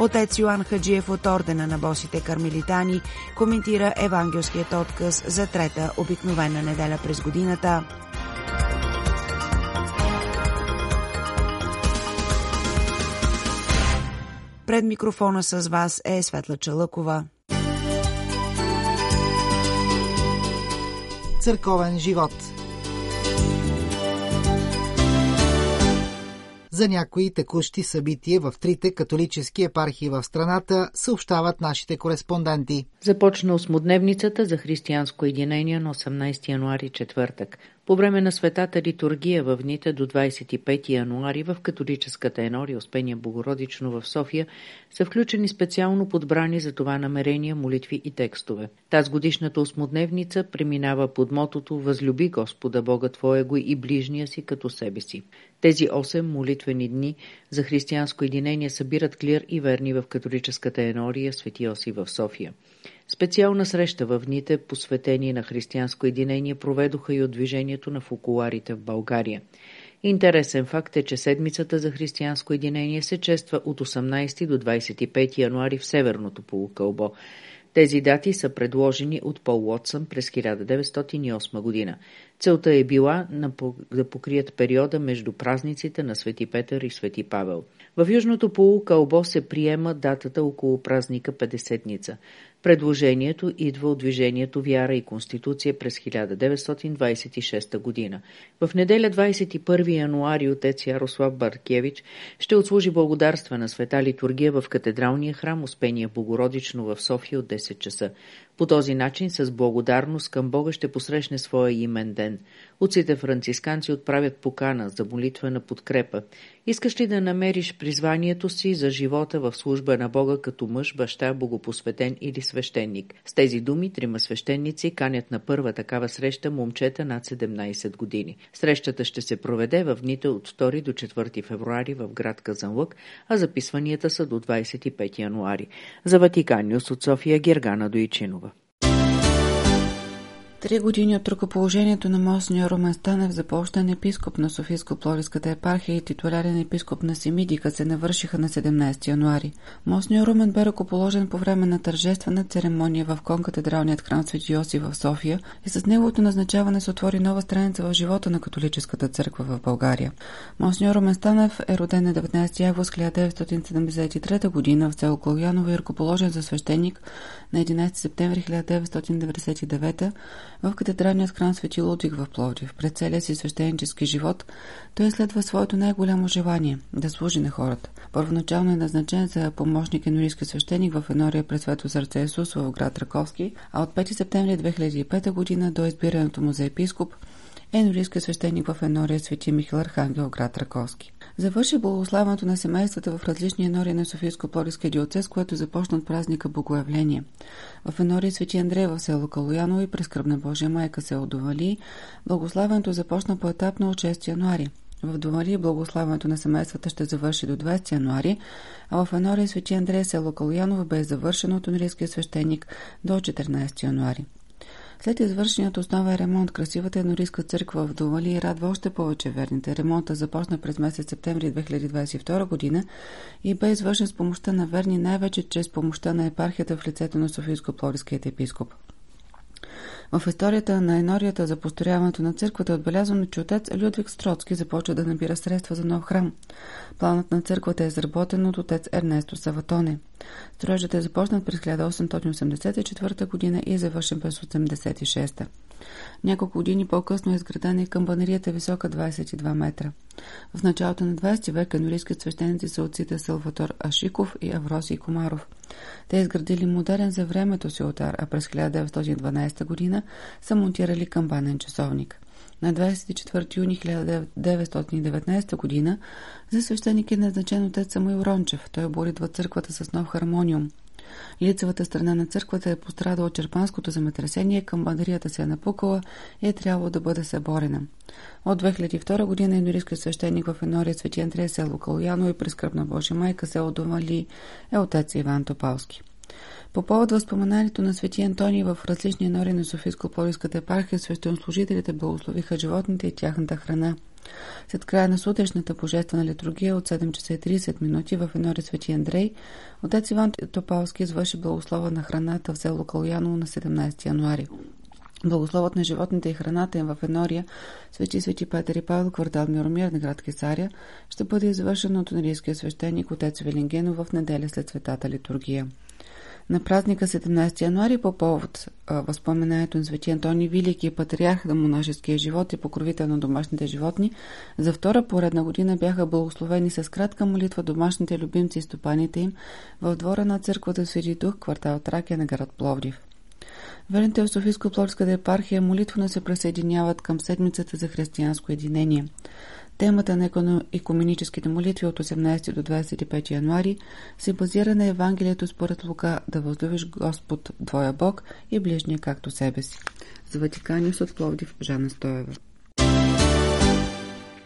Отец Йоан Хаджиев от Ордена на босите кармелитани коментира евангелският отказ за трета обикновена неделя през годината. Пред микрофона с вас е Светла Чалъкова. Църковен живот – За някои текущи събития в трите католически епархии в страната съобщават нашите кореспонденти. Започна осмодневницата за християнско единение на 18 януари четвъртък. По време на светата литургия в дните до 25 януари в католическата енория Успение Богородично в София са включени специално подбрани за това намерения, молитви и текстове. Таз годишната осмодневница преминава под мотото Възлюби Господа Бога Твоего и ближния си като себе си. Тези 8 молитвени дни за християнско единение събират клир и верни в католическата енория Свети Оси в София. Специална среща в дните, посветени на християнско единение, проведоха и от движението на фокуларите в България. Интересен факт е, че седмицата за християнско единение се чества от 18 до 25 януари в Северното полукълбо. Тези дати са предложени от Пол Уотсън през 1908 година. Целта е била да покрият периода между празниците на Свети Петър и Свети Павел. В Южното полукълбо се приема датата около празника Петдесетница. Предложението идва от движението Вяра и Конституция през 1926 година. В неделя 21 януари отец Ярослав Баркевич ще отслужи благодарствена света литургия в катедралния храм Успения Богородично в София от 10 часа. По този начин с благодарност към Бога ще посрещне своя имен ден. Отците францисканци отправят покана за молитвена подкрепа. Искаш ли да намериш призванието си за живота в служба на Бога като мъж, баща, богопосветен или свещеник? С тези думи трима свещеници канят на първа такава среща момчета над 17 години. Срещата ще се проведе в дните от 2 до 4 февруари в град Казанлък, а записванията са до 25 януари. За Ватикан от София Гергана Дойчинова. Три години от ръкоположението на Монсеньор Румен Станев за епископ на Софийско-Пловдивската епархия и титулярен епископ на Семидика се навършиха на 17 януари. Монсеньор Румен бе ръкоположен по време на тържествена церемония в конкатедралният храм Свети Йосиф в София и с неговото назначаване се отвори нова страница в живота на католическата църква в България. Монсеньор Румен Станев е роден на 19 август 1973 г. в село Колояново и ръкоположен за свещеник на 11 септември 1999 в катедралният храм Свети Лудвиг в Пловдив. Пред целия си свещенически живот той следва своето най-голямо желание – да служи на хората. Първоначално е назначен за помощник енорийски свещеник в Енория пред Свето сърце Исус в град Раковски, а от 5 септември 2005 година до избирането му за епископ е енорийски свещеник в Енория Свети Михаил Архангел, град Раковски. Завърши благославането на семействата в различни енори на Софийско Плодивския диоцес, което започна от празника Богоявление. В енори Свети Андрей в село Калояново и през Кръбна Божия майка село Довали, благославянето започна по-етапно от 6 януари. В Довали благославянето на семействата ще завърши до 20 януари, а в Енория Свети Андрей село Калояново бе завършено от енорийския свещеник до 14 януари. След извършеният основен ремонт, красивата енорийска църква в Довали радва още повече верните. Ремонта започна през месец септември 2022 година и бе извършен с помощта на верни, най-вече чрез помощта на епархията в лицето на Софийско-Пловдивският епископ. В историята на енорията за построяването на църквата е отбелязано, че отец Людвиг Строцки започва да набира средства за нов храм. Планът на църквата е изработен от отец Ернесто Саватоне. Строежът е започнат през 1884 година и е завършен през 1986. Няколко години по-късно е изградена и камбанерията висока 22 метра. В началото на 20 век анорийските свещеници са отците Салватор Ашиков и Авросий Комаров. Те изградили модерен за времето си отар, а през 1912 година са монтирали камбанен часовник. На 24 юни 1919 година за свещеник е назначен отец Самуил Рончев. Той оборидва църквата с нов хармониум. Лицевата страна на църквата е пострадала от черпанското земетресение, към бандарията се е напукала и е трябвало да бъде съборена. От 2002 година енорийски свещеник в Енория Свети Андрей село Калуяно и прескръпна Божия майка село Домали е отец Иван Топалски. По повод възпоменанието на Свети Антоний в различни нори на Софийско-Полиската епархия, свещенслужителите благословиха животните и тяхната храна. След края на сутрешната божествена литургия от 7 часа и 30 минути в Енори Свети Андрей, отец Иван Топалски извърши благослова на храната в село Калуяново на 17 януари. Благословът на животните и храната им в Енория, Свети Свети Петър и Павел, квартал Миромир на град Кесария, ще бъде извършен от унарийския свещеник отец Велингенов в неделя след светата литургия. На празника 17 януари по повод възпоменанието на Свети Антони Велики, патриарх на монашеския живот и покровител на домашните животни, за втора поредна година бяха благословени с кратка молитва домашните любимци и стопаните им в двора на църквата Свети Дух, квартал Тракия на град Пловдив. Верните в Софийско-Пловдската епархия молитвено се присъединяват към седмицата за християнско единение – Темата на екуменическите молитви от 18 до 25 януари се базира на Евангелието според Лука да възлюбиш Господ, Твоя Бог и ближния както себе си. За Ватиканиус от Пловдив Жана Стоева.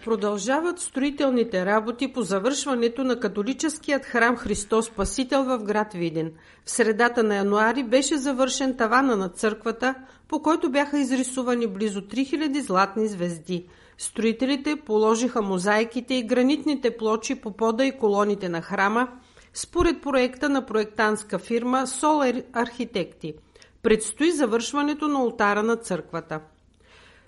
Продължават строителните работи по завършването на католическият храм Христос Спасител в град Виден. В средата на януари беше завършен тавана на църквата, по който бяха изрисувани близо 3000 златни звезди – Строителите положиха мозайките и гранитните плочи по пода и колоните на храма, според проекта на проектантска фирма Сол Архитекти. Предстои завършването на ултара на църквата.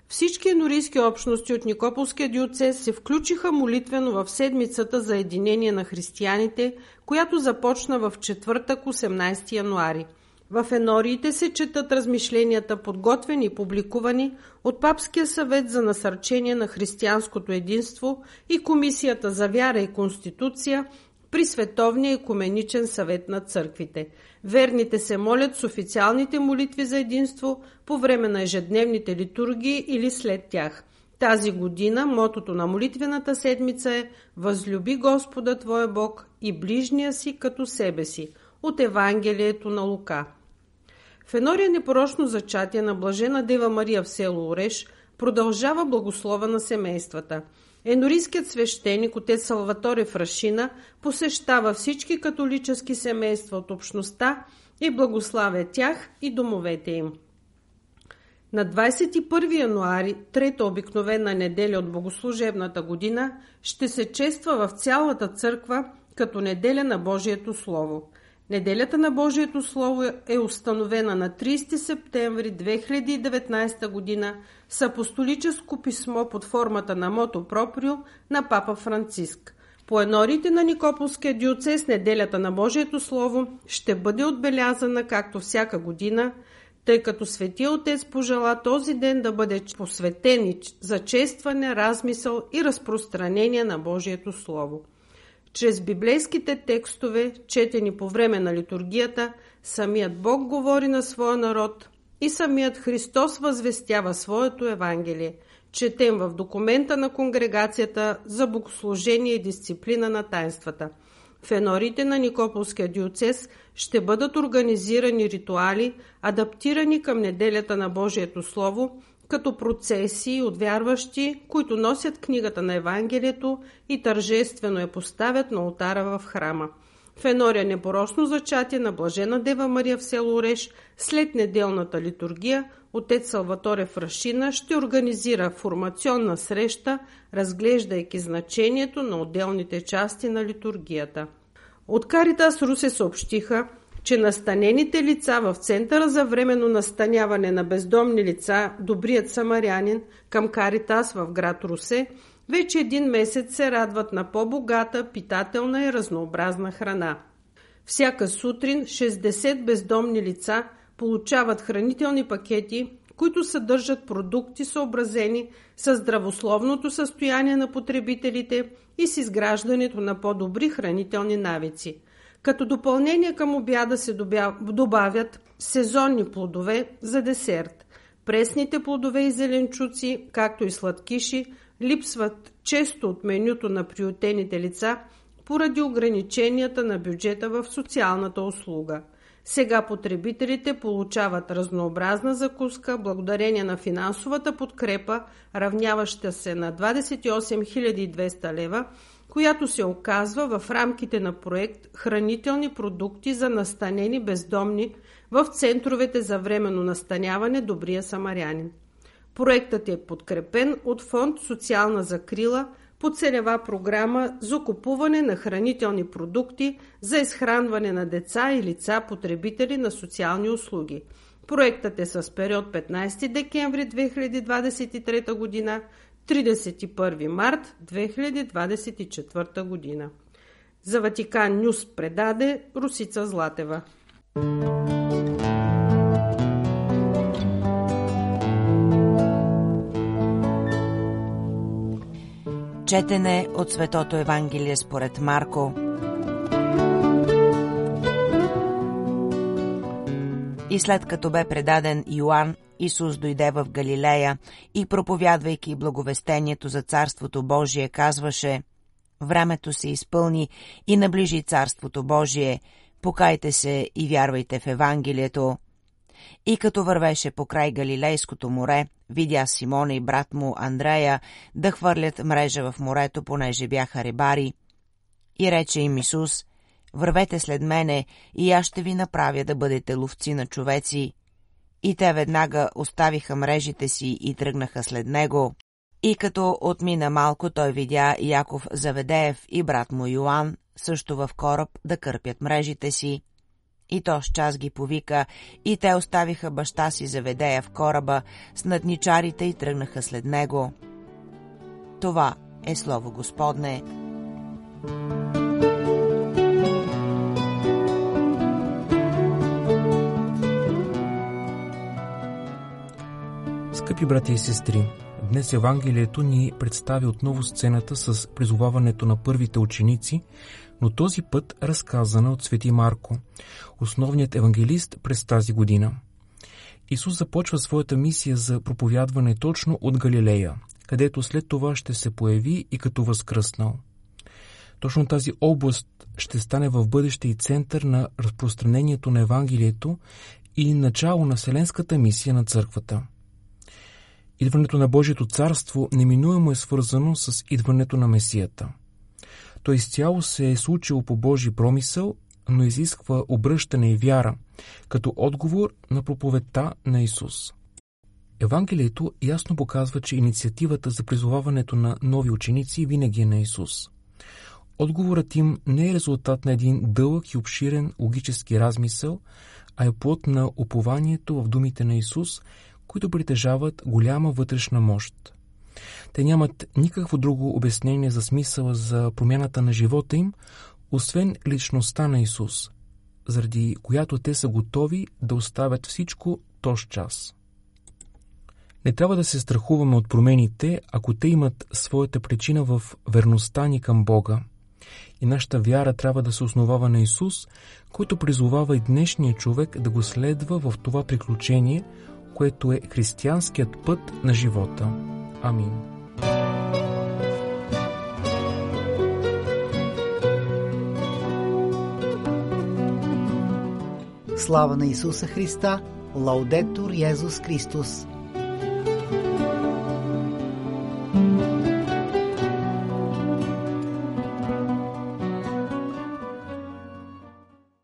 Всички енорийски общности от Никополския диоцес се включиха молитвено в седмицата за единение на християните, която започна в четвъртък 18 януари – в енориите се четат размишленията, подготвени и публикувани от Папския съвет за насърчение на християнското единство и Комисията за вяра и конституция при Световния екуменичен съвет на църквите. Верните се молят с официалните молитви за единство по време на ежедневните литургии или след тях. Тази година мотото на молитвената седмица е Възлюби Господа Твоя Бог и ближния си като себе си – от Евангелието на Лука. В Енория непорочно зачатие на Блажена Дева Мария в село Ореш продължава благослова на семействата. Енорийският свещеник, отец Салваторе Фрашина, посещава всички католически семейства от общността и благославя тях и домовете им. На 21 януари, трета обикновена неделя от богослужебната година, ще се чества в цялата църква като неделя на Божието Слово – Неделята на Божието Слово е установена на 30 септември 2019 година с апостолическо писмо под формата на мото проприо на папа Франциск. По енорите на Никополския диоцес неделята на Божието Слово ще бъде отбелязана както всяка година, тъй като Светия Отец пожела този ден да бъде посветен за честване, размисъл и разпространение на Божието Слово. Чрез библейските текстове, четени по време на литургията, самият Бог говори на своя народ и самият Христос възвестява своето Евангелие. Четем в документа на конгрегацията за богослужение и дисциплина на тайнствата. В енорите на Никополския диоцес ще бъдат организирани ритуали, адаптирани към неделята на Божието Слово – като процесии от вярващи, които носят книгата на Евангелието и тържествено я поставят на ултара в храма. В Енория непорочно зачатие на Блажена Дева Мария в село Ореш след неделната литургия отец Салваторе Фрашина ще организира формационна среща, разглеждайки значението на отделните части на литургията. От Каритас Русе съобщиха, че настанените лица в Центъра за временно настаняване на бездомни лица Добрият самарянин към Каритас в град Русе вече един месец се радват на по-богата, питателна и разнообразна храна. Всяка сутрин 60 бездомни лица получават хранителни пакети, които съдържат продукти съобразени с здравословното състояние на потребителите и с изграждането на по-добри хранителни навици – като допълнение към обяда се добавят сезонни плодове за десерт. Пресните плодове и зеленчуци, както и сладкиши, липсват често от менюто на приютените лица поради ограниченията на бюджета в социалната услуга. Сега потребителите получават разнообразна закуска благодарение на финансовата подкрепа, равняваща се на 28 200 лева, която се оказва в рамките на проект Хранителни продукти за настанени бездомни в центровете за временно настаняване Добрия самарянин. Проектът е подкрепен от фонд Социална закрила по целева програма за купуване на хранителни продукти за изхранване на деца и лица потребители на социални услуги. Проектът е с период 15 декември 2023 г. 31 март 2024 година. За Ватикан Нюс предаде Русица Златева. Четене от Светото Евангелие според Марко. И след като бе предаден Йоанн, Исус дойде в Галилея и проповядвайки благовестението за Царството Божие, казваше Времето се изпълни и наближи Царството Божие, покайте се и вярвайте в Евангелието. И като вървеше по край Галилейското море, видя Симона и брат му Андрея да хвърлят мрежа в морето, понеже бяха рибари. И рече им Исус, вървете след мене и аз ще ви направя да бъдете ловци на човеци. И те веднага оставиха мрежите си и тръгнаха след него. И като отмина малко, той видя Яков Заведеев и брат му Йоан, също в кораб, да кърпят мрежите си. И то с час ги повика, и те оставиха баща си Заведея в кораба с надничарите и тръгнаха след него. Това е Слово Господне. Скъпи брати и сестри, днес Евангелието ни представи отново сцената с призоваването на първите ученици, но този път разказана от Свети Марко, основният евангелист през тази година. Исус започва своята мисия за проповядване точно от Галилея, където след това ще се появи и като възкръснал. Точно тази област ще стане в бъдеще и център на разпространението на Евангелието и начало на вселенската мисия на църквата – Идването на Божието царство неминуемо е свързано с идването на Месията. То изцяло се е случило по Божи промисъл, но изисква обръщане и вяра, като отговор на проповедта на Исус. Евангелието ясно показва, че инициативата за призоваването на нови ученици винаги е на Исус. Отговорът им не е резултат на един дълъг и обширен логически размисъл, а е плод на упованието в думите на Исус, които притежават голяма вътрешна мощ. Те нямат никакво друго обяснение за смисъла за промяната на живота им, освен личността на Исус, заради която те са готови да оставят всичко тоз час. Не трябва да се страхуваме от промените, ако те имат своята причина в верността ни към Бога. И нашата вяра трябва да се основава на Исус, който призовава и днешния човек да го следва в това приключение, което е християнският път на живота. Амин. Слава на Исуса Христа! Лаудетур Йезус Христос!